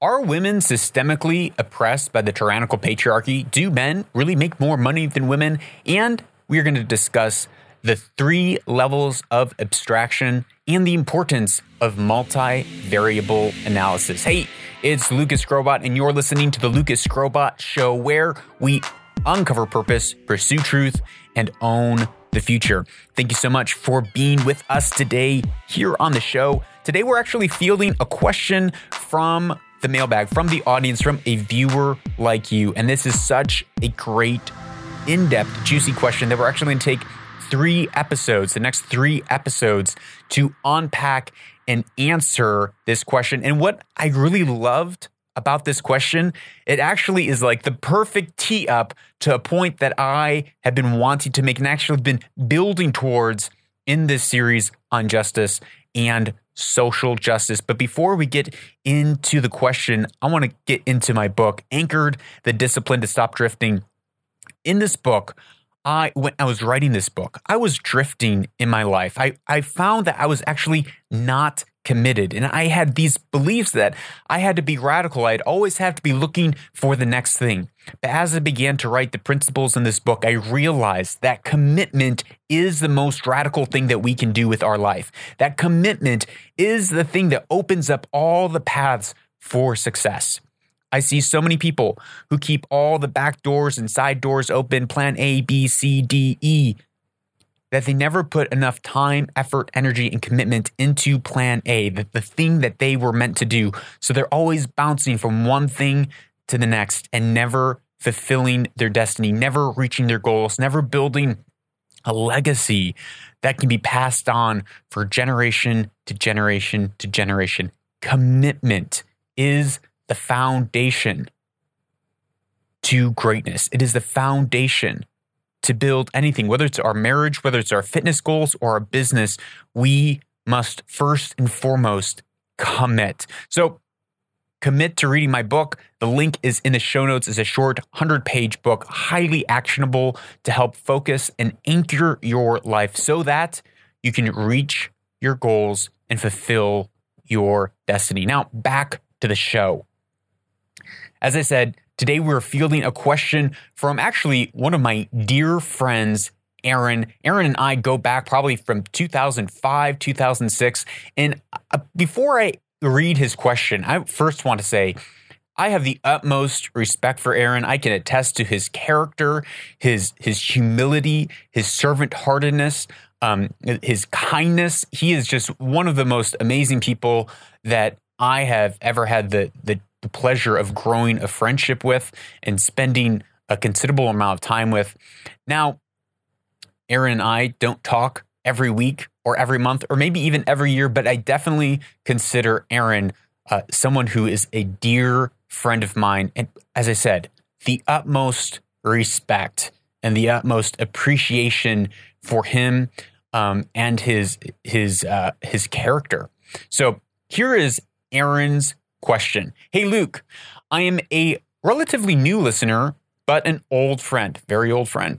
Are women systemically oppressed by the tyrannical patriarchy? Do men really make more money than women? And we are going to discuss the three levels of abstraction and the importance of multivariable analysis. Hey, it's Lucas Skrobot, and you're listening to the Lucas Skrobot Show, where we uncover purpose, pursue truth, and own the future. Thank you so much for being with us today here on the show. Today, we're actually fielding a question from the mailbag, from the audience, from a viewer like you. And this is such a great, in depth, juicy question that we're actually going to take three episodes, the next three episodes, to unpack and answer this question. And what I really loved about this question, it actually is like the perfect tee up to a point that I have been wanting to make and actually been building towards in this series on justice and social justice. But before we get into the question, I want to get into my book, Anchored the Discipline to Stop Drifting. In this book, I when I was writing this book, I was drifting in my life. I, I found that I was actually not committed. And I had these beliefs that I had to be radical. I'd always have to be looking for the next thing. But as I began to write the principles in this book, I realized that commitment is the most radical thing that we can do with our life. That commitment is the thing that opens up all the paths for success. I see so many people who keep all the back doors and side doors open, plan A, B, C, D, E, that they never put enough time, effort, energy, and commitment into plan A, the, the thing that they were meant to do. So they're always bouncing from one thing to the next and never fulfilling their destiny, never reaching their goals, never building a legacy that can be passed on for generation to generation to generation. Commitment is the foundation to greatness. It is the foundation to build anything, whether it's our marriage, whether it's our fitness goals or our business, we must first and foremost commit. So, commit to reading my book. The link is in the show notes. It's a short 100 page book, highly actionable to help focus and anchor your life so that you can reach your goals and fulfill your destiny. Now, back to the show. As I said, Today, we're fielding a question from actually one of my dear friends, Aaron. Aaron and I go back probably from 2005, 2006. And uh, before I read his question, I first want to say, I have the utmost respect for Aaron. I can attest to his character, his his humility, his servant heartedness, um, his kindness. He is just one of the most amazing people that I have ever had the the the pleasure of growing a friendship with and spending a considerable amount of time with. Now, Aaron and I don't talk every week or every month or maybe even every year, but I definitely consider Aaron uh, someone who is a dear friend of mine. And as I said, the utmost respect and the utmost appreciation for him um, and his his uh, his character. So here is Aaron's question. Hey, Luke, I am a relatively new listener, but an old friend, very old friend.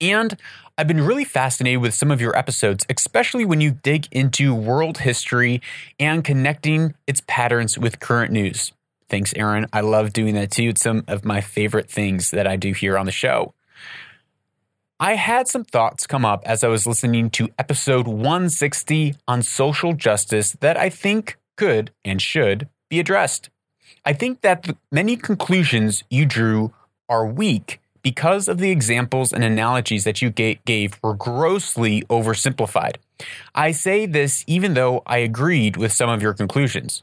And I've been really fascinated with some of your episodes, especially when you dig into world history and connecting its patterns with current news. Thanks, Aaron. I love doing that too. It's some of my favorite things that I do here on the show. I had some thoughts come up as I was listening to episode 160 on social justice that I think could and should be addressed. I think that the many conclusions you drew are weak because of the examples and analogies that you gave were grossly oversimplified. I say this even though I agreed with some of your conclusions.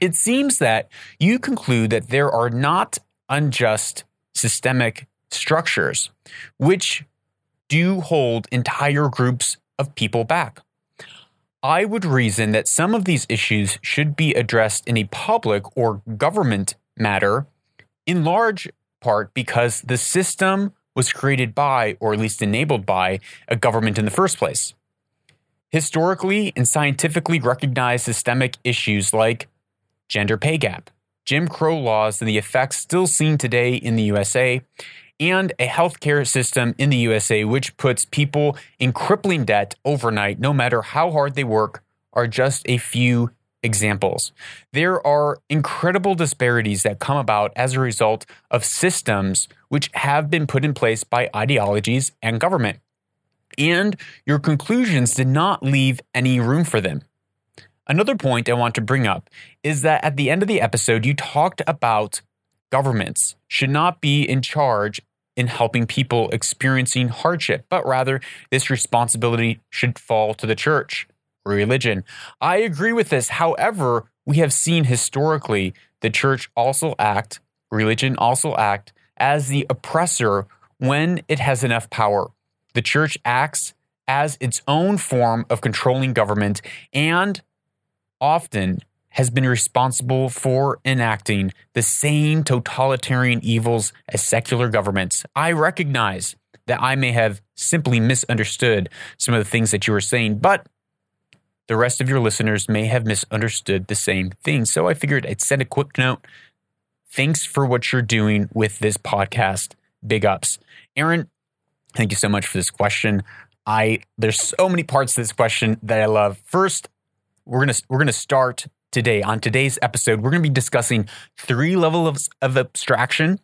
It seems that you conclude that there are not unjust systemic structures which do hold entire groups of people back. I would reason that some of these issues should be addressed in a public or government matter, in large part because the system was created by, or at least enabled by, a government in the first place. Historically and scientifically recognized systemic issues like gender pay gap, Jim Crow laws, and the effects still seen today in the USA, and a healthcare system in the USA which puts people in crippling debt overnight, no matter how hard they work, are just a few examples. There are incredible disparities that come about as a result of systems which have been put in place by ideologies and government. And your conclusions did not leave any room for them. Another point I want to bring up is that at the end of the episode, you talked about governments should not be in charge in helping people experiencing hardship, but rather this responsibility should fall to the church or religion. I agree with this. However, we have seen historically the church also act, religion also act as the oppressor when it has enough power. The church acts as its own form of controlling government and often has been responsible for enacting the same totalitarian evils as secular governments. I recognize that I may have simply misunderstood some of the things that you were saying, but the rest of your listeners may have misunderstood the same thing. So I figured I'd send a quick note. Thanks for what you're doing with this podcast. Big ups. Aaron, thank you so much for this question. I there's so many parts to this question that I love. First, we're gonna we're gonna start today on today's episode. We're gonna be discussing three levels of abstraction,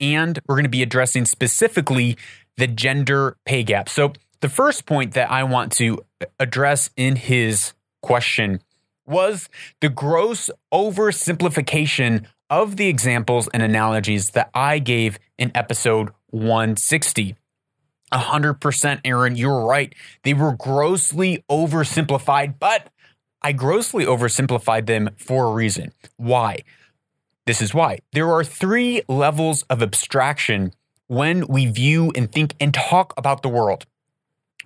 and we're gonna be addressing specifically the gender pay gap. So the first point that I want to uh, address in his question was the gross oversimplification of the examples and analogies that I gave in episode 160. 100% Aaron, you're right. They were grossly oversimplified, but I grossly oversimplified them for a reason. Why? This is why. There are three levels of abstraction when we view and think and talk about the world.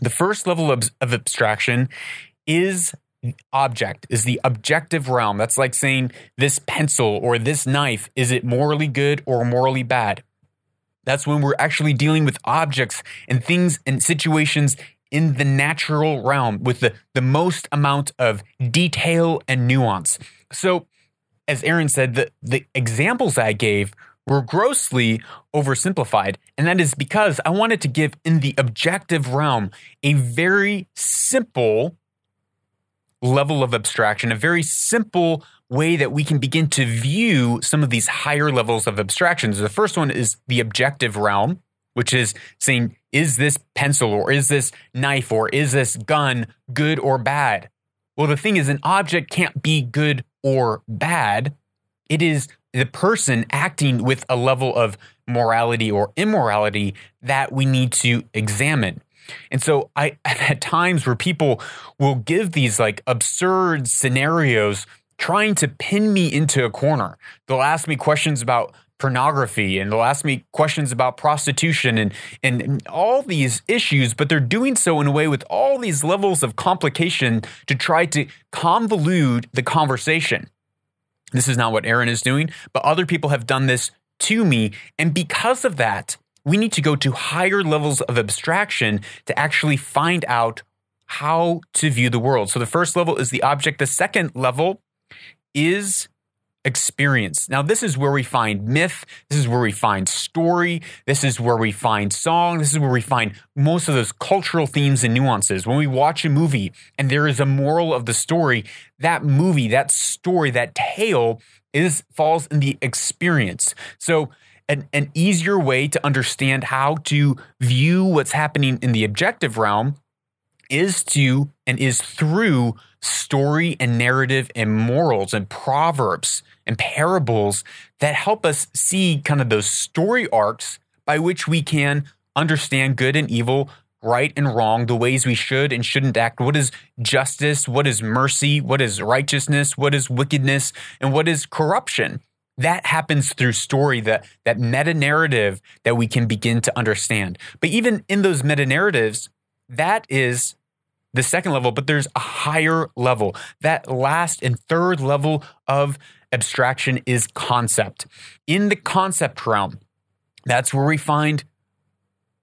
The first level of, of abstraction is object is the objective realm. That's like saying this pencil or this knife, is it morally good or morally bad? That's when we're actually dealing with objects and things and situations in the natural realm with the, the most amount of detail and nuance. So, as Aaron said, the, the examples I gave were grossly oversimplified. And that is because I wanted to give, in the objective realm, a very simple level of abstraction, a very simple way that we can begin to view some of these higher levels of abstractions. The first one is the objective realm, which is saying, is this pencil or is this knife or is this gun good or bad? Well, the thing is, an object can't be good or bad. It is the person acting with a level of morality or immorality that we need to examine. And so I have had times where people will give these like absurd scenarios trying to pin me into a corner. They'll ask me questions about pornography and they'll ask me questions about prostitution and, and, all these issues, but they're doing so in a way with all these levels of complication to try to convolute the conversation. This is not what Aaron is doing, but other people have done this to me. And because of that, we need to go to higher levels of abstraction to actually find out how to view the world. So the first level is the object, the second level is experience. Now, this is where we find myth. This is where we find story. This is where we find song. This is where we find most of those cultural themes and nuances. When we watch a movie and there is a moral of the story, that movie, that story, that tale is falls in the experience. So, an, an easier way to understand how to view what's happening in the objective realm is to and is through story and narrative and morals and proverbs and parables that help us see kind of those story arcs by which we can understand good and evil, right and wrong, the ways we should and shouldn't act. What is justice? What is mercy? What is righteousness? What is wickedness? And what is corruption? That happens through story, that, that meta narrative that we can begin to understand. But even in those meta narratives, that is the second level, but there's a higher level. That last and third level of abstraction is concept. In the concept realm, that's where we find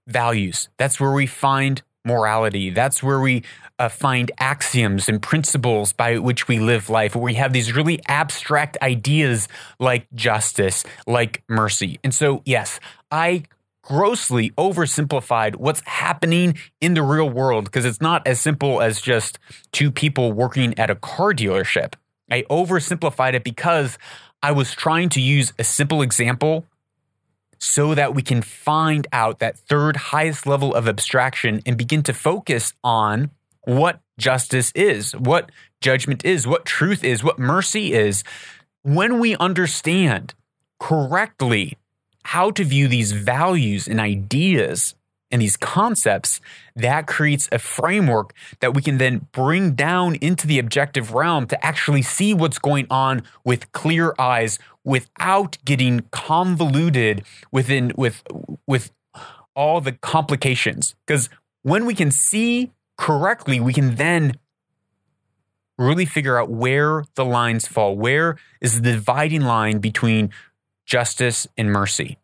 values. That's where we find morality. That's where we uh, find axioms and principles by which we live life. Where we have these really abstract ideas like justice, like mercy. And so, yes, I grossly oversimplified what's happening in the real world because it's not as simple as just two people working at a car dealership. I oversimplified it because I was trying to use a simple example so that we can find out that third highest level of abstraction and begin to focus on what justice is, what judgment is, what truth is, what mercy is. When we understand correctly how to view these values and ideas and these concepts, that creates a framework that we can then bring down into the objective realm to actually see what's going on with clear eyes without getting convoluted within with with all the complications. Because when we can see correctly, we can then really figure out where the lines fall. Where is the dividing line between justice and mercy,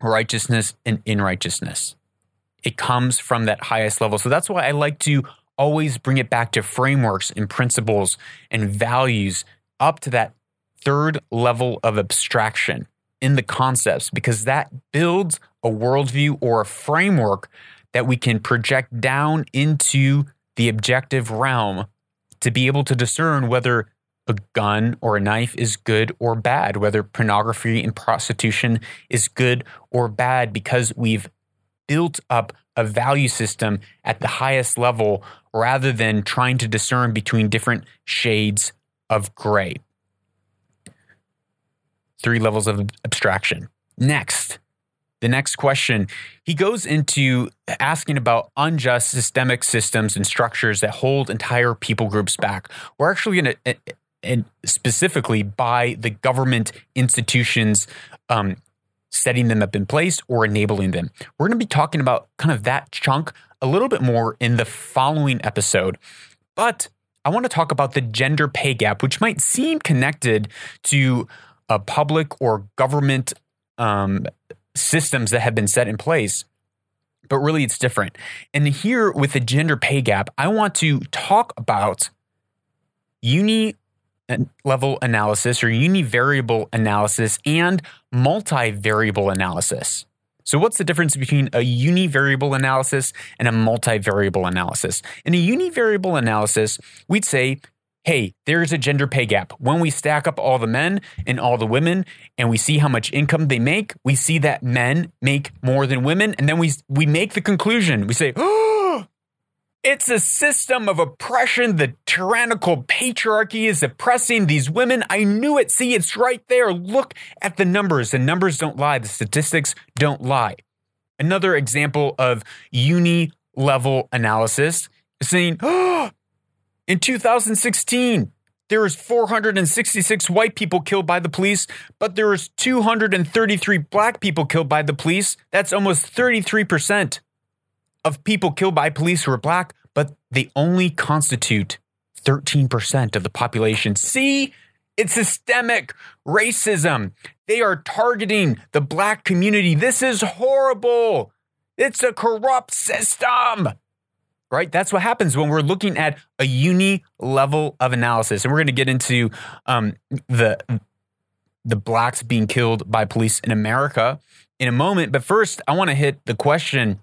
righteousness and unrighteousness? It comes from that highest level. So that's why I like to always bring it back to frameworks and principles and values up to that third level of abstraction in the concepts because that builds a worldview or a framework that we can project down into the objective realm to be able to discern whether a gun or a knife is good or bad, whether pornography and prostitution is good or bad, because we've built up a value system at the highest level rather than trying to discern between different shades of gray. Three levels of abstraction. Next, the next question, he goes into asking about unjust systemic systems and structures that hold entire people groups back. We're actually going to, and specifically by the government institutions um, setting them up in place or enabling them. We're going to be talking about kind of that chunk a little bit more in the following episode. But I want to talk about the gender pay gap, which might seem connected to a public or government um, systems that have been set in place. But really, it's different. And here with the gender pay gap, I want to talk about uni level analysis or univariable analysis and multivariable analysis. So, what's the difference between a univariable analysis and a multivariable analysis? In a univariable analysis, we'd say, hey, there's a gender pay gap. When we stack up all the men and all the women and we see how much income they make, we see that men make more than women. And then we, we make the conclusion. We say, oh, it's a system of oppression. The tyrannical patriarchy is oppressing these women. I knew it. See, it's right there. Look at the numbers. The numbers don't lie. The statistics don't lie. Another example of uni level analysis is saying, oh, in 2016, there was 466 white people killed by the police, but there was 233 black people killed by the police. That's almost 33% of people killed by police who are black, but they only constitute 13% of the population. See, it's systemic racism. They are targeting the black community. This is horrible. It's a corrupt system. Right? That's what happens when we're looking at a uni level of analysis. And we're going to get into um, the the blacks being killed by police in America in a moment. But first, I want to hit the question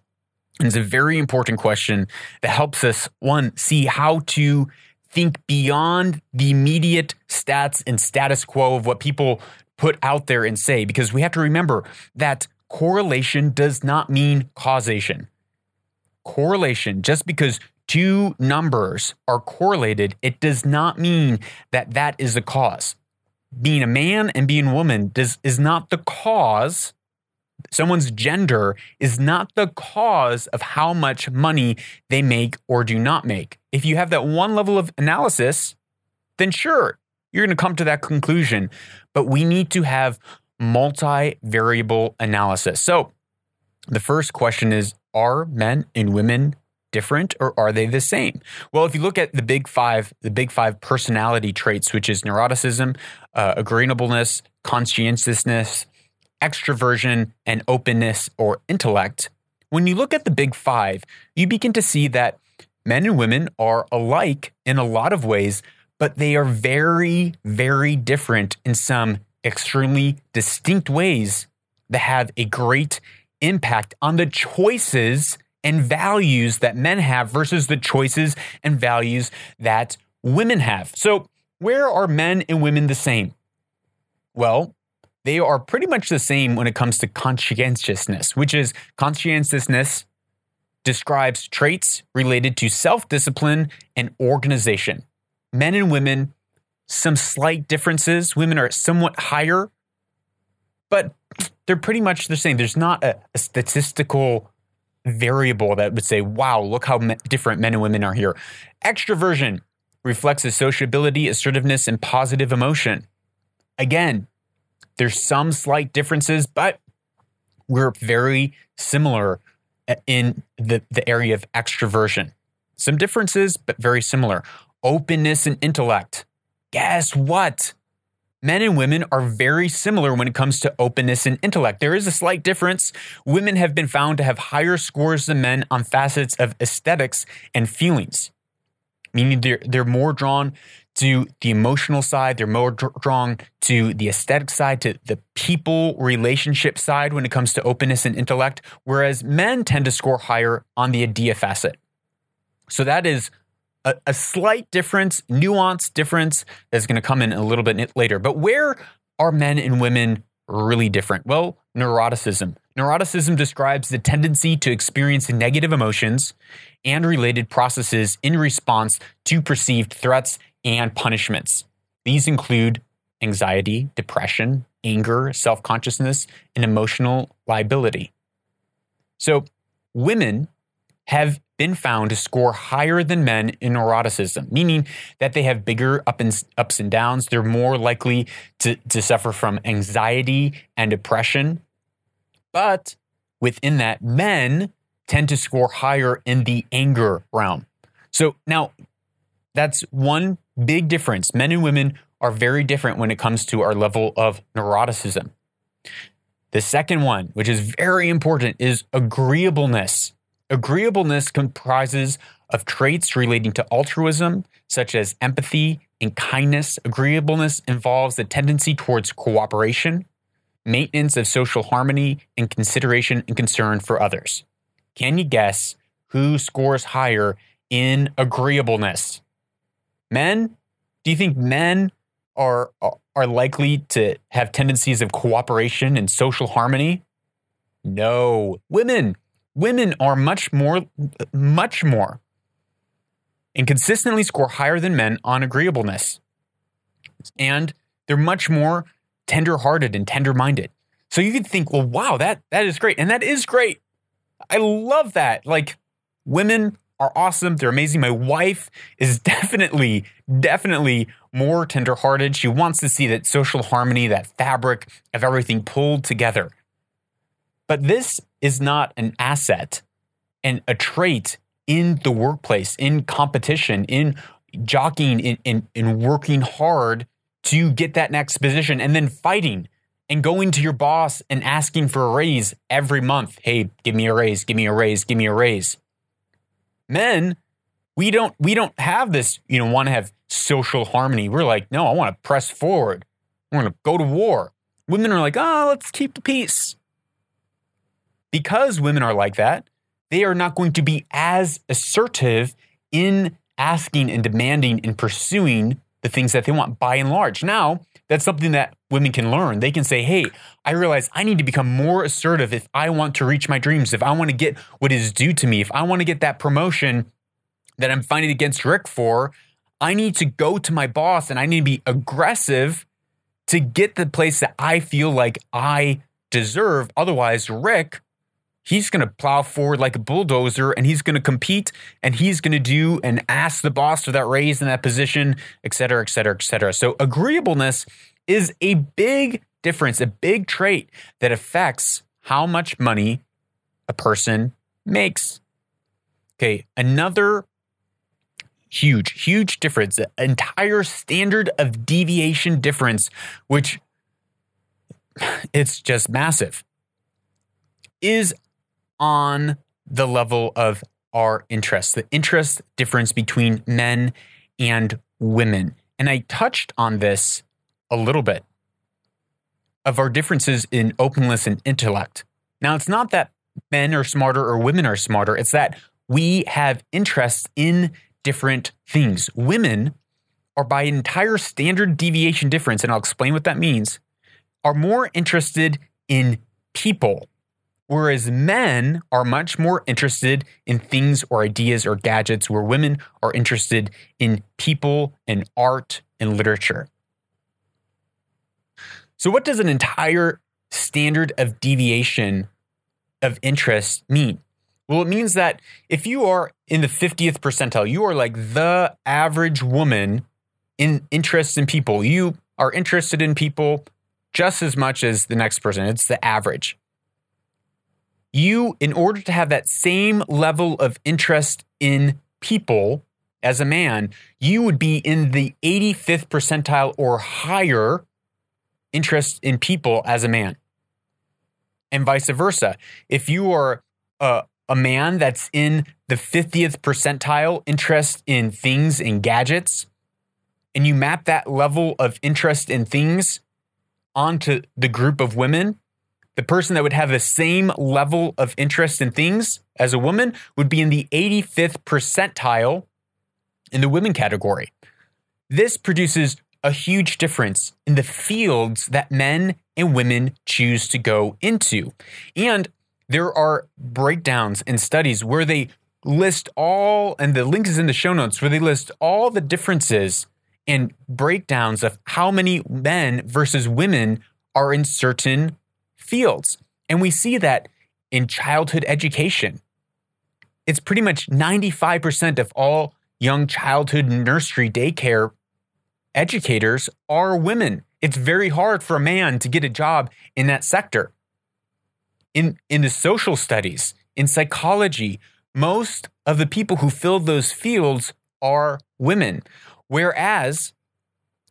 it's a very important question that helps us, one, see how to think beyond the immediate stats and status quo of what people put out there and say, because we have to remember that correlation does not mean causation. Correlation, just because two numbers are correlated, it does not mean that that is the cause. Being a man and being a woman does, is not the cause someone's gender is not the cause of how much money they make or do not make. If you have that one level of analysis, then sure, you're going to come to that conclusion. But we need to have multivariable analysis. So the first question is Are men and women different or are they the same? Well, if you look at the big five, the big five personality traits, which is neuroticism, uh, agreeableness, conscientiousness, extroversion, and openness or intellect, when you look at the big five, you begin to see that men and women are alike in a lot of ways, but they are very, very different in some extremely distinct ways that have a great impact on the choices and values that men have versus the choices and values that women have. So where are men and women the same? Well, they are pretty much the same when it comes to conscientiousness, which is conscientiousness describes traits related to self discipline and organization. Men and women, some slight differences. Women are somewhat higher, but they're pretty much the same. There's not a, a statistical variable that would say, wow, look how me- different men and women are here. Extroversion reflects a sociability, assertiveness, and positive emotion. Again, there's some slight differences, but we're very similar uh, in the, the area of extroversion. Some differences, but very similar. Openness and intellect. Guess what? Men and women are very similar when it comes to openness and intellect. There is a slight difference. Women have been found to have higher scores than men on facets of aesthetics and feelings, meaning they're, they're more drawn to the emotional side, they're more drawn to the aesthetic side, to the people relationship side when it comes to openness and intellect, whereas men tend to score higher on the idea facet. So that is a, a slight difference, nuanced difference that's going to come in a little bit later. But where are men and women really different? Well, neuroticism. Neuroticism describes the tendency to experience negative emotions and related processes in response to perceived threats and punishments. These include anxiety, depression, anger, self consciousness, and emotional liability. So, women have been found to score higher than men in neuroticism, meaning that they have bigger and, ups and downs. They're more likely to, to suffer from anxiety and depression. But within that, men tend to score higher in the anger realm. So now that's one big difference. Men and women are very different when it comes to our level of neuroticism. The second one, which is very important, is agreeableness. Agreeableness comprises of traits relating to altruism, such as empathy and kindness. Agreeableness involves the tendency towards cooperation, maintenance of social harmony, and consideration and concern for others. Can you guess who scores higher in agreeableness? Men? Do you think men are are likely to have tendencies of cooperation and social harmony? No. Women women are much more, much more, and consistently score higher than men on agreeableness. And they're much more tender-hearted and tender-minded. So you could think, well, wow, that that is great, and that is great. I love that. Like women are awesome. They're amazing. My wife is definitely, definitely more tenderhearted. She wants to see that social harmony, that fabric of everything pulled together. But this is not an asset and a trait in the workplace, in competition, in jockeying, in, in, in working hard to get that next position and then fighting and going to your boss and asking for a raise every month. Hey, give me a raise, give me a raise, give me a raise. Men, we don't we don't have this, you know, want to have social harmony. We're like, no, I want to press forward. We're going to go to war. Women are like, oh, let's keep the peace because women are like that, they are not going to be as assertive in asking and demanding and pursuing the things that they want by and large. Now, that's something that women can learn. They can say, hey, I realize I need to become more assertive if I want to reach my dreams, if I want to get what is due to me, if I want to get that promotion that I'm fighting against Rick for, I need to go to my boss and I need to be aggressive to get the place that I feel like I deserve. Otherwise, Rick he's going to plow forward like a bulldozer and he's going to compete and he's going to do and ask the boss for that raise in that position, et cetera, et cetera, et cetera. So agreeableness is a big difference, a big trait that affects how much money a person makes. Okay, another huge, huge difference, an entire standard of deviation difference, which it's just massive, is on the level of our interests, the interest difference between men and women. And I touched on this a little bit of our differences in openness and intellect. Now, it's not that men are smarter or women are smarter, it's that we have interests in different things. Women are by entire standard deviation difference, and I'll explain what that means, are more interested in people, whereas men are much more interested in things or ideas or gadgets, where women are interested in people and art and literature. So, what does an entire standard of deviation of interest mean? Well, it means that if you are in the 50th percentile, you are like the average woman in interests in people. You are interested in people just as much as the next person. It's the average. You, in order to have that same level of interest in people as a man, you would be in the 85th percentile or higher interest in people as a man. And vice versa. If you are a, a man that's in the 50th percentile interest in things and gadgets, and you map that level of interest in things onto the group of women, the person that would have the same level of interest in things as a woman would be in the 85th percentile in the women category. This produces a huge difference in the fields that men and women choose to go into. And there are breakdowns and studies where they list all, and the link is in the show notes, where they list all the differences and breakdowns of how many men versus women are in certain fields. And we see that in childhood education. It's pretty much 95% of all young childhood nursery daycare educators are women. It's very hard for a man to get a job in that sector. In, in the social studies, in psychology, most of the people who fill those fields are women. Whereas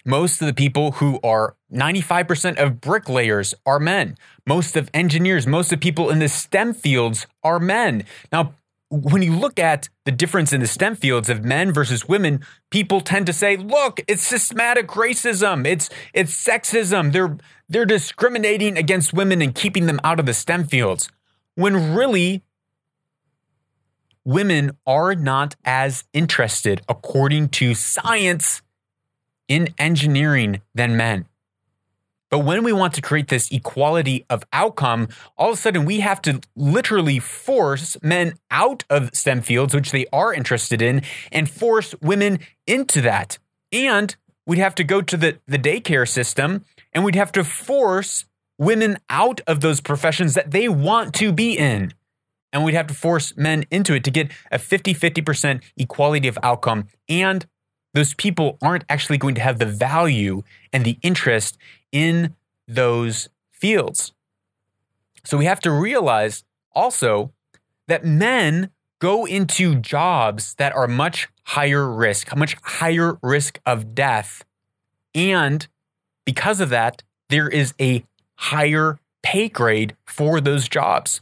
most of the people who are 95% of bricklayers are men. Most of engineers, most of people in the STEM fields are men. Now, when you look at the difference in the STEM fields of men versus women, people tend to say, "Look, it's systematic racism. It's it's sexism. They're they're discriminating against women and keeping them out of the STEM fields." When really women are not as interested according to science in engineering than men. But when we want to create this equality of outcome, all of a sudden we have to literally force men out of STEM fields, which they are interested in, and force women into that. And we'd have to go to the, the daycare system and we'd have to force women out of those professions that they want to be in. And we'd have to force men into it to get a 50 50% equality of outcome. And those people aren't actually going to have the value and the interest in those fields. So we have to realize also that men go into jobs that are much higher risk, much higher risk of death. And because of that, there is a higher pay grade for those jobs.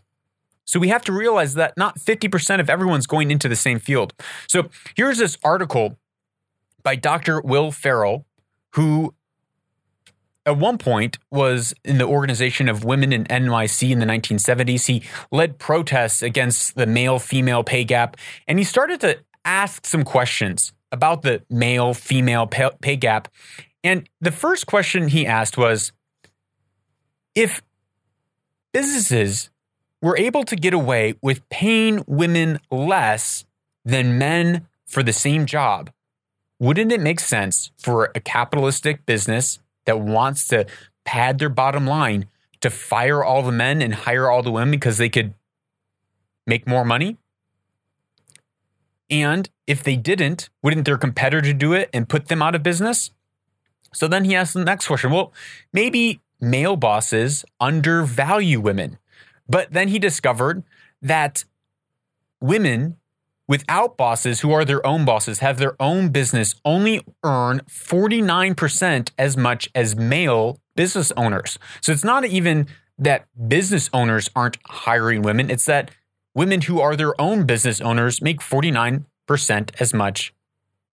So we have to realize that not 50% of everyone's going into the same field. So here's this article by Dr. Will Farrell, who at one point was in the organization of women in NYC in the 1970s. He led protests against the male female pay gap, and he started to ask some questions about the male female pay gap. And the first question he asked was if businesses were able to get away with paying women less than men for the same job, wouldn't it make sense for a capitalistic business that wants to pad their bottom line to fire all the men and hire all the women because they could make more money? And if they didn't, wouldn't their competitor do it and put them out of business? So then he asked the next question well, maybe male bosses undervalue women. But then he discovered that women without bosses who are their own bosses, have their own business, only earn 49% as much as male business owners. So it's not even that business owners aren't hiring women, it's that women who are their own business owners make 49% as much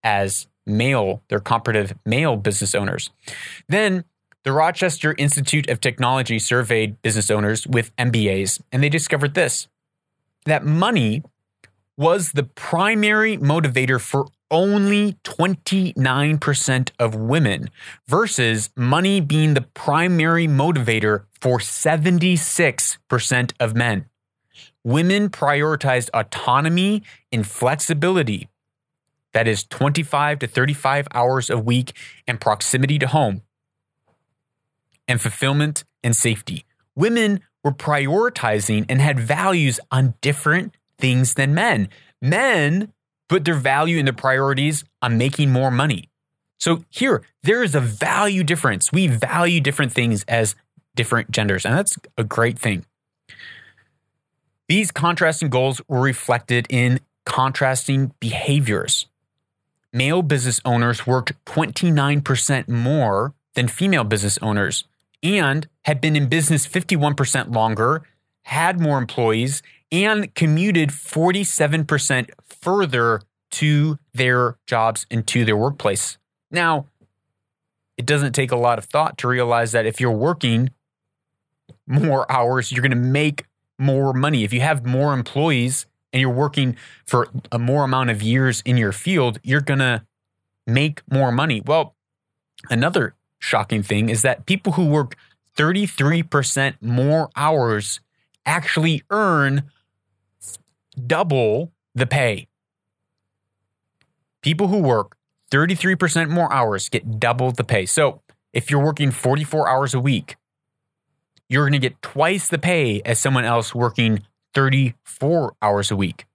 as male, their comparative male business owners. Then the Rochester Institute of Technology surveyed business owners with MBAs, and they discovered this that money was the primary motivator for only 29% of women versus money being the primary motivator for 76% of men. Women prioritized autonomy and flexibility. That is 25 to 35 hours a week and proximity to home and fulfillment and safety. Women were prioritizing and had values on different things than men. Men put their value and their priorities on making more money. So here, there is a value difference. We value different things as different genders, and that's a great thing. These contrasting goals were reflected in contrasting behaviors. Male business owners worked 29% more than female business owners and had been in business 51% longer, had more employees, and commuted 47% further to their jobs and to their workplace. Now, it doesn't take a lot of thought to realize that if you're working more hours, you're going to make more money. If you have more employees and you're working for a more amount of years in your field, you're going to make more money. Well, another shocking thing is that people who work 33% more hours actually earn double the pay. People who work 33% more hours get double the pay. So if you're working 44 hours a week, you're going to get twice the pay as someone else working 34 hours a week.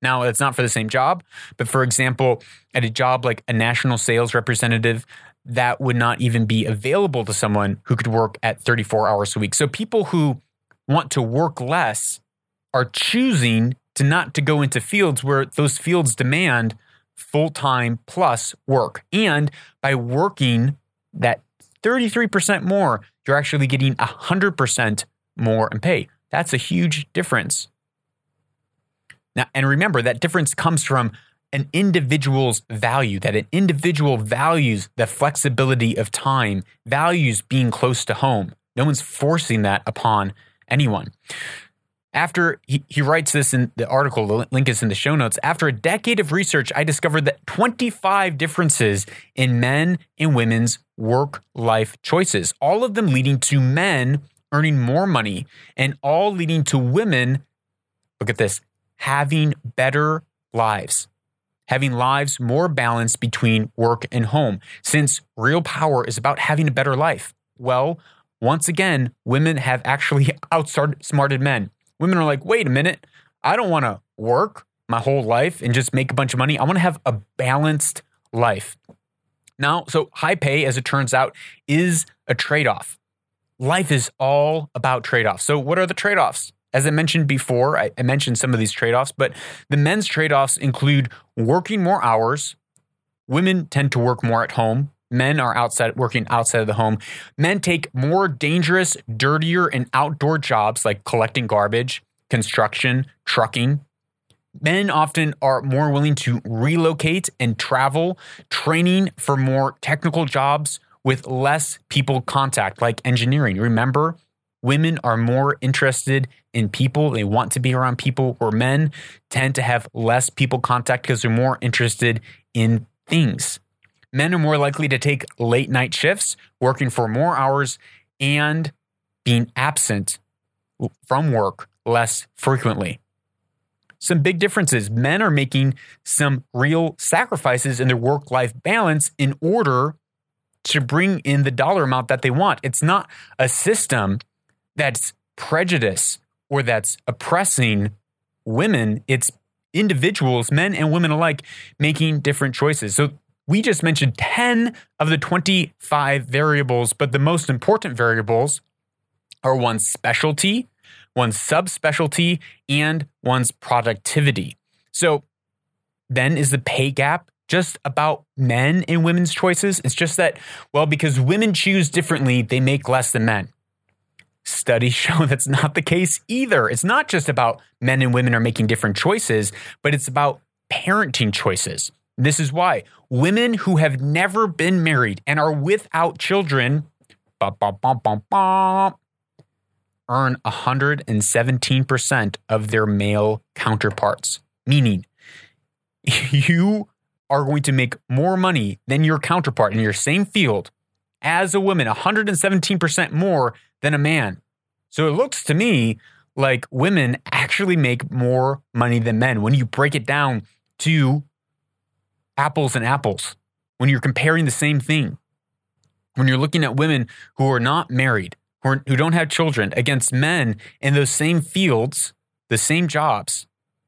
Now, it's not for the same job, but for example, at a job like a national sales representative, that would not even be available to someone who could work at 34 hours a week. So people who want to work less are choosing to not to go into fields where those fields demand full-time plus work. And by working that 33% more, you're actually getting 100% more in pay. That's a huge difference. Now, and remember that difference comes from an individual's value, that an individual values the flexibility of time, values being close to home. No one's forcing that upon anyone. After he, he writes this in the article, the link is in the show notes. After a decade of research, I discovered that 25 differences in men and women's work life choices, all of them leading to men earning more money and all leading to women, look at this, having better lives having lives more balanced between work and home, since real power is about having a better life. Well, once again, women have actually outsmarted men. Women are like, wait a minute, I don't want to work my whole life and just make a bunch of money. I want to have a balanced life. Now, so high pay, as it turns out, is a trade off. Life is all about trade offs. So, what are the trade offs? As I mentioned before, I, I mentioned some of these trade offs, but the men's trade offs include working more hours. Women tend to work more at home. Men are outside working outside of the home. Men take more dangerous, dirtier, and outdoor jobs like collecting garbage, construction, trucking. Men often are more willing to relocate and travel, training for more technical jobs with less people contact, like engineering. Remember, women are more interested in people. They want to be around people, where men tend to have less people contact because they're more interested in things. Men are more likely to take late night shifts, working for more hours, and being absent from work less frequently. Some big differences. Men are making some real sacrifices in their work life balance in order to bring in the dollar amount that they want. It's not a system that's prejudice or that's oppressing women. It's individuals, men and women alike, making different choices. So we just mentioned 10 of the 25 variables, but the most important variables are one's specialty, one's subspecialty, and one's productivity. So then is the pay gap just about men and women's choices? It's just that, well, because women choose differently, they make less than men. Studies show that's not the case either. It's not just about men and women are making different choices, but it's about parenting choices. This is why women who have never been married and are without children bah, bah, bah, earn 117% of their male counterparts. Meaning, you are going to make more money than your counterpart in your same field as a woman, 117% more than a man. So it looks to me like women actually make more money than men when you break it down to apples and apples, when you're comparing the same thing. When you're looking at women who are not married, who, are, who don't have children, against men in those same fields, the same jobs.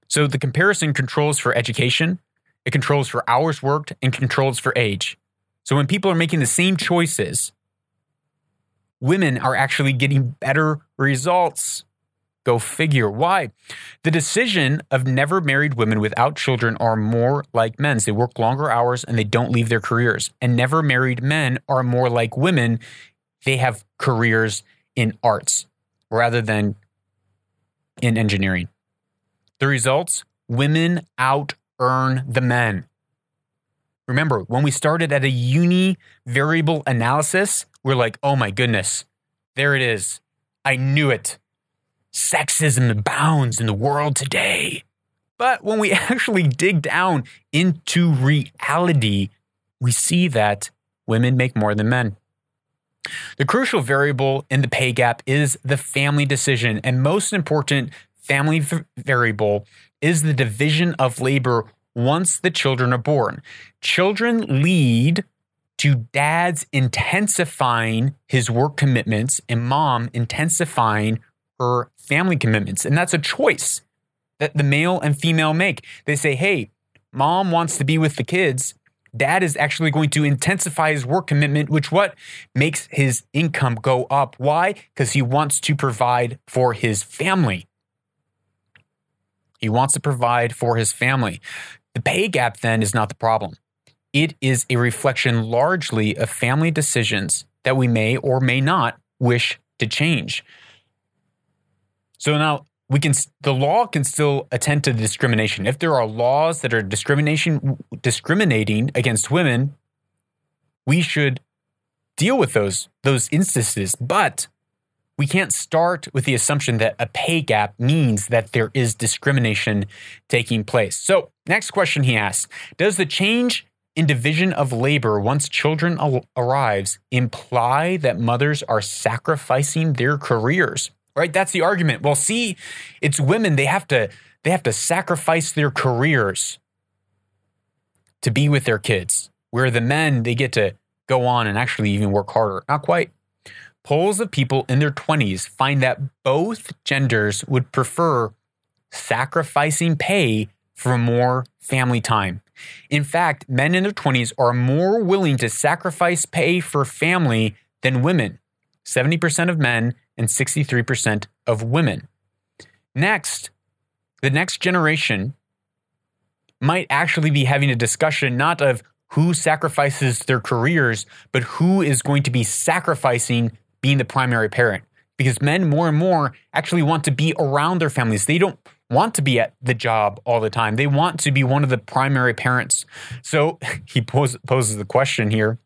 So the comparison controls for education, it controls for hours worked, and controls for age. So when people are making the same choices, women are actually getting better results. Go figure. Why? The decision of never married women without children are more like men's. They work longer hours and they don't leave their careers. And never married men are more like women. They have careers in arts rather than in engineering. The results women out earn the men. Remember, when we started at a uni variable analysis, we're like, oh my goodness, there it is. I knew it. Sexism abounds in the world today. But when we actually dig down into reality, we see that women make more than men. The crucial variable in the pay gap is the family decision. And most important family variable is the division of labor once the children are born. Children lead to dad's intensifying his work commitments and mom intensifying her family commitments. And that's a choice that the male and female make. They say, hey, mom wants to be with the kids. Dad is actually going to intensify his work commitment, which what makes his income go up. Why? Because he wants to provide for his family. He wants to provide for his family. The pay gap then is not the problem. It is a reflection largely of family decisions that we may or may not wish to change. So now we can the law can still attend to discrimination. If there are laws that are discrimination discriminating against women, we should deal with those those instances. But we can't start with the assumption that a pay gap means that there is discrimination taking place. So, next question he asks Does the change in division of labor once children arrives imply that mothers are sacrificing their careers? Right? That's the argument. Well, see, it's women, they have to they have to sacrifice their careers to be with their kids. Where the men, they get to go on and actually even work harder. Not quite polls of people in their 20s find that both genders would prefer sacrificing pay for more family time. In fact, men in their 20s are more willing to sacrifice pay for family than women 70% of men and 63% of women. Next, the next generation might actually be having a discussion not of who sacrifices their careers, but who is going to be sacrificing being the primary parent because men more and more actually want to be around their families. They don't want to be at the job all the time. They want to be one of the primary parents. So he poses the question here.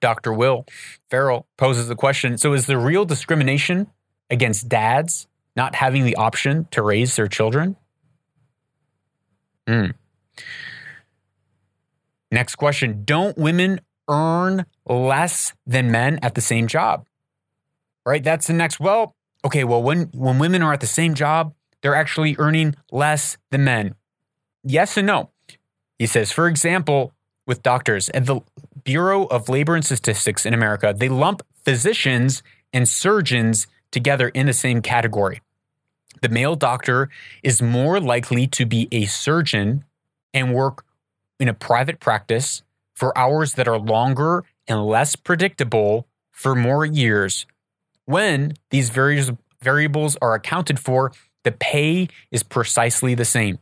Dr. Will Farrell poses the question So, is the real discrimination against dads not having the option to raise their children? Mm. Next question Don't women earn less than men at the same job? right? That's the next. Well, okay, well, when, when women are at the same job, they're actually earning less than men. Yes and no. He says, for example, with doctors and the Bureau of Labor and Statistics in America, they lump physicians and surgeons together in the same category. The male doctor is more likely to be a surgeon and work in a private practice for hours that are longer and less predictable for more years when these various variables are accounted for, the pay is precisely the same.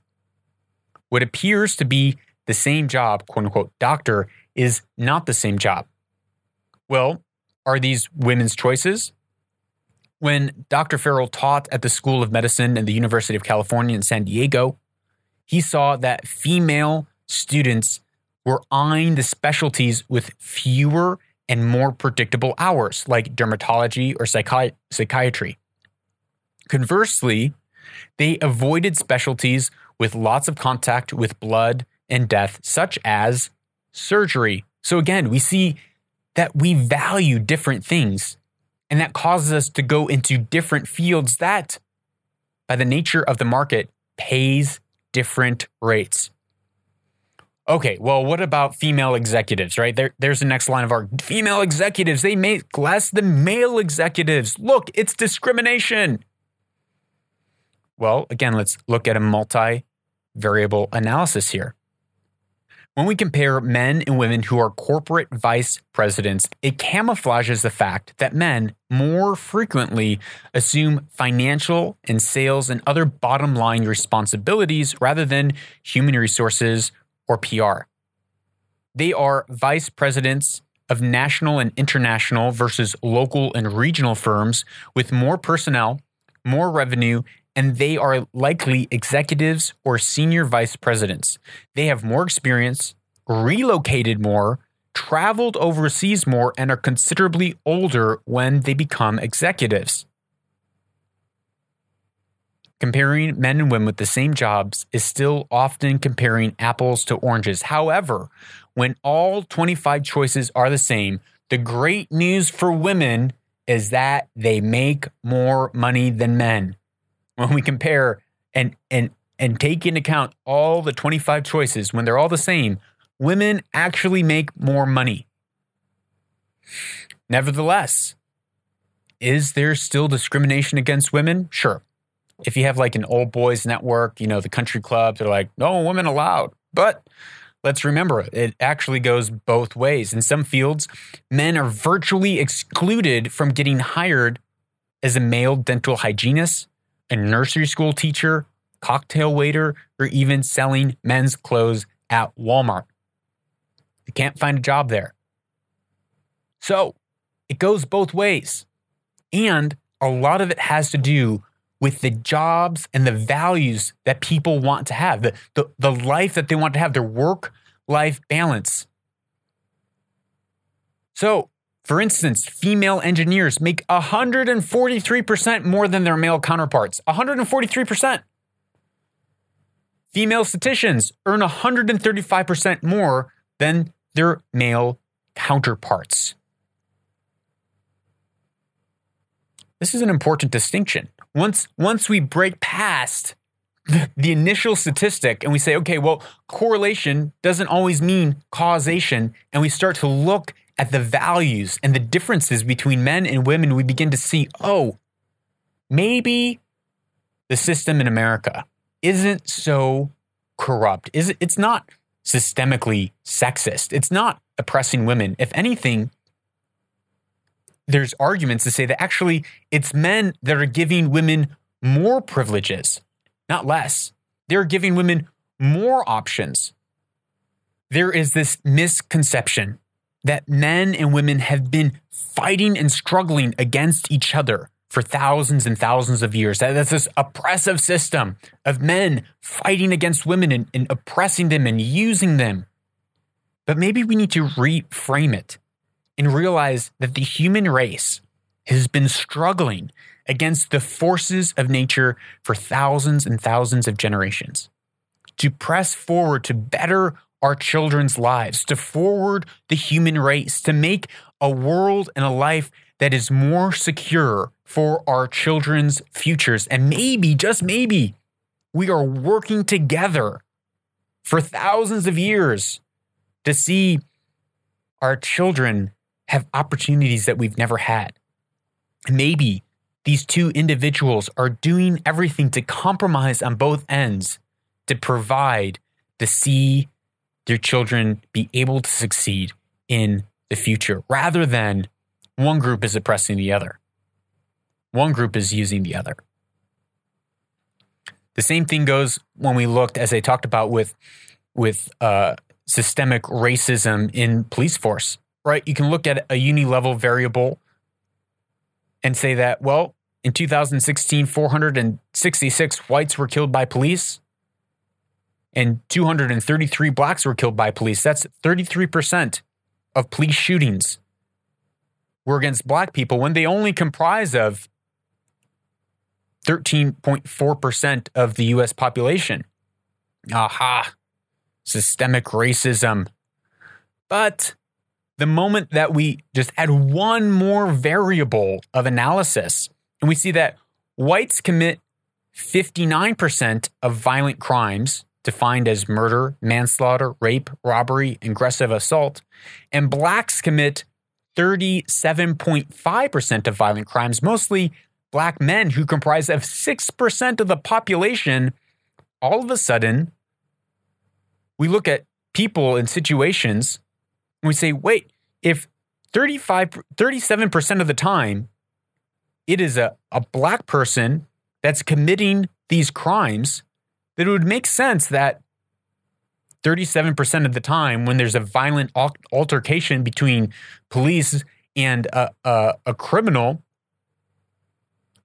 What appears to be the same job, quote unquote, doctor, is not the same job. Well, are these women's choices? When Dr. Farrell taught at the School of Medicine at the University of California in San Diego, he saw that female students were eyeing the specialties with fewer and more predictable hours like dermatology or psychi- psychiatry. Conversely, they avoided specialties with lots of contact with blood and death, such as surgery. So again, we see that we value different things and that causes us to go into different fields that, by the nature of the market, pays different rates. Okay, well, what about female executives, right? There, there's the next line of our female executives. They make less than male executives. Look, it's discrimination. Well, again, let's look at a multi variable analysis here. When we compare men and women who are corporate vice presidents, it camouflages the fact that men more frequently assume financial and sales and other bottom line responsibilities rather than human resources or PR. They are vice presidents of national and international versus local and regional firms with more personnel, more revenue, and they are likely executives or senior vice presidents. They have more experience, relocated more, traveled overseas more, and are considerably older when they become executives. Comparing men and women with the same jobs is still often comparing apples to oranges. However, when all 25 choices are the same, the great news for women is that they make more money than men when we compare and and and take into account all the 25 choices when they're all the same, women actually make more money. Nevertheless, is there still discrimination against women? Sure. If you have like an old boys network, you know, the country clubs are like, no women allowed. But let's remember, it actually goes both ways. In some fields, men are virtually excluded from getting hired as a male dental hygienist a nursery school teacher, cocktail waiter, or even selling men's clothes at Walmart. You can't find a job there. So it goes both ways. And a lot of it has to do with the jobs and the values that people want to have, the, the, the life that they want to have, their work life balance. So for instance, female engineers make 143% more than their male counterparts. 143%. Female statisticians earn 135% more than their male counterparts. This is an important distinction. Once, once we break past the, initial statistic and we say, okay, well, correlation doesn't always mean causation, and we start to look at the values and the differences between men and women, we begin to see, oh, maybe the system in America isn't so corrupt. It's not systemically sexist. It's not oppressing women. If anything, there's arguments to say that actually it's men that are giving women more privileges, not less. They're giving women more options. There is this misconception that men and women have been fighting and struggling against each other for thousands and thousands of years. That's this oppressive system of men fighting against women and, and oppressing them and using them. But maybe we need to reframe it and realize that the human race has been struggling against the forces of nature for thousands and thousands of generations. To press forward to better our children's lives, to forward the human race, to make a world and a life that is more secure for our children's futures. And maybe, just maybe, we are working together for thousands of years to see our children have opportunities that we've never had. Maybe these two individuals are doing everything to compromise on both ends to provide to see their children be able to succeed in the future rather than one group is oppressing the other. One group is using the other. The same thing goes when we looked, as I talked about, with with uh, systemic racism in police force. Right? You can look at a uni level variable and say that, well, in 2016, 466 whites were killed by police and 233 blacks were killed by police. That's 33% of police shootings were against black people when they only comprise of 13.4% of the US population. Aha. Systemic racism. But the moment that we just add one more variable of analysis, and we see that whites commit 59% of violent crimes defined as murder, manslaughter, rape, robbery, aggressive assault, and blacks commit 37.5% of violent crimes, mostly black men who comprise of 6% of the population. All of a sudden, we look at people in situations and we say, wait, if 35, 37% of the time it is a, a black person that's committing these crimes, that it would make sense that 37% of the time when there's a violent altercation between police and a, a, a criminal,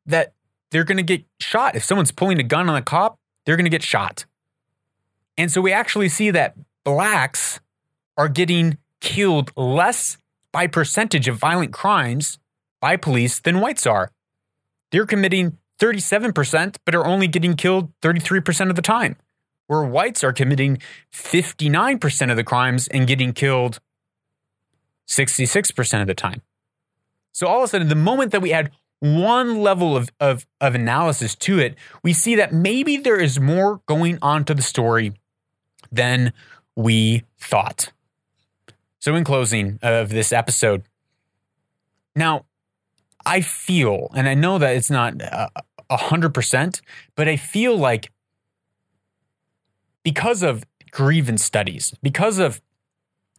that they're going to get shot. If someone's pulling a gun on a cop, they're going to get shot. And so we actually see that blacks are getting killed less by percentage of violent crimes by police than whites are. They're committing 37%, but are only getting killed 33% of the time, where whites are committing 59% of the crimes and getting killed 66% of the time. So all of a sudden, the moment that we add one level of, of, of analysis to it, we see that maybe there is more going on to the story than we thought. So, in closing of this episode, now I feel, and I know that it's not uh, 100%, but I feel like because of grievance studies, because of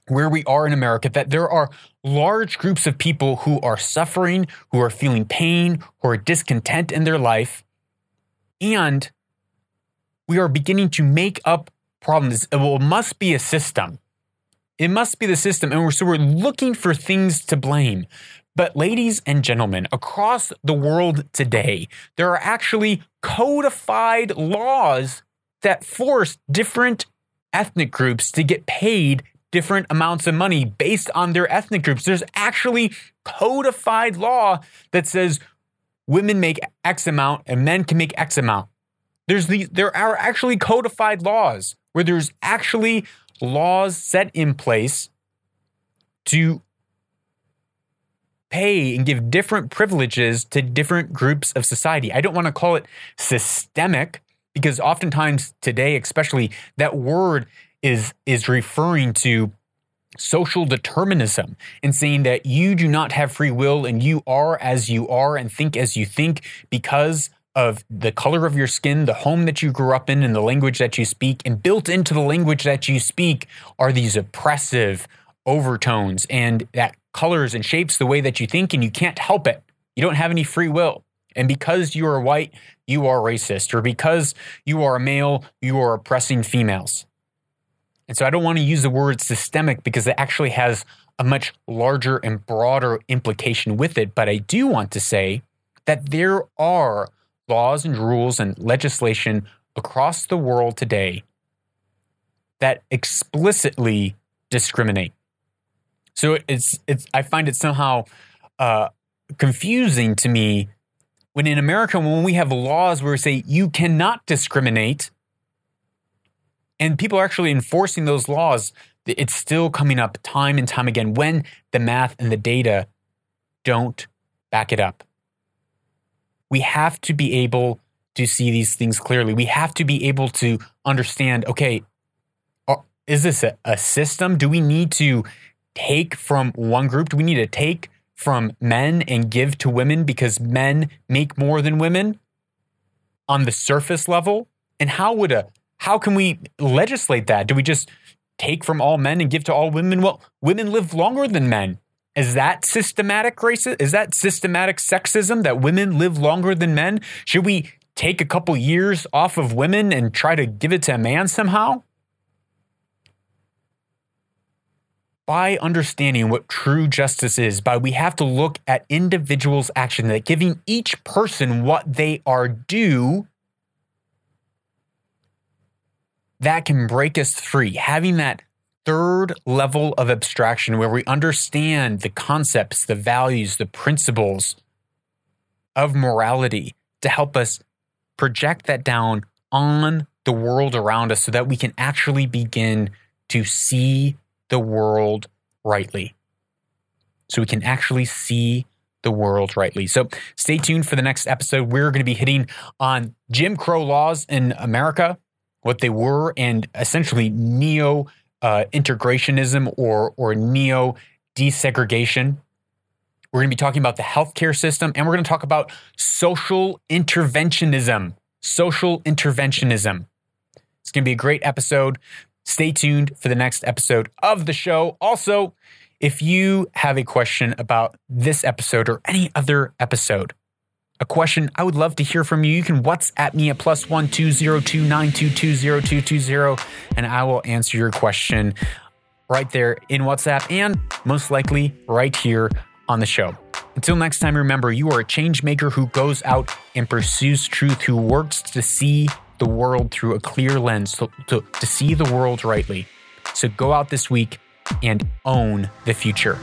where we are in America, that there are large groups of people who are suffering, who are feeling pain, who are discontent in their life. And we are beginning to make up problems. It will, must be a system. It must be the system. And we're, so we're looking for things to blame. But, ladies and gentlemen, across the world today, there are actually codified laws that force different ethnic groups to get paid different amounts of money based on their ethnic groups. There's actually codified law that says women make X amount and men can make X amount. There's these, there are actually codified laws where there's actually laws set in place to pay and give different privileges to different groups of society. I don't want to call it systemic because oftentimes today, especially, that word is is referring to social determinism and saying that you do not have free will and you are as you are and think as you think because of the color of your skin, the home that you grew up in, and the language that you speak. And built into the language that you speak are these oppressive overtones and that colors and shapes the way that you think, and you can't help it. You don't have any free will. And because you are white, you are racist. Or because you are a male, you are oppressing females. And so I don't want to use the word systemic because it actually has a much larger and broader implication with it. But I do want to say that there are laws and rules and legislation across the world today that explicitly discriminate. So it's it's I find it somehow uh, confusing to me when in America when we have laws where we say you cannot discriminate and people are actually enforcing those laws, it's still coming up time and time again when the math and the data don't back it up. We have to be able to see these things clearly. We have to be able to understand okay, is this a, a system? Do we need to take from one group? Do we need to take from men and give to women because men make more than women on the surface level? And how would a how can we legislate that? Do we just take from all men and give to all women? Well, women live longer than men. Is that systematic racism? Is that systematic sexism that women live longer than men? Should we take a couple years off of women and try to give it to a man somehow? By understanding what true justice is, by we have to look at individuals' action, that giving each person what they are due that can break us free. Having that third level of abstraction where we understand the concepts, the values, the principles of morality to help us project that down on the world around us so that we can actually begin to see the world rightly. So we can actually see the world rightly. So stay tuned for the next episode. We're going to be hitting on Jim Crow laws in America, what they were, and essentially neo uh, integrationism or or neo desegregation. We're going to be talking about the healthcare system, and we're going to talk about social interventionism. Social interventionism. It's going to be a great episode. Stay tuned for the next episode of the show. Also, if you have a question about this episode or any other episode, a question I would love to hear from you, you can WhatsApp me at plus one two zero two nine two two zero two two zero, and I will answer your question right there in WhatsApp and most likely right here on the show. Until next time, remember you are a change maker who goes out and pursues truth, who works to see the world through a clear lens, to, to, to see the world rightly. So go out this week and own the future.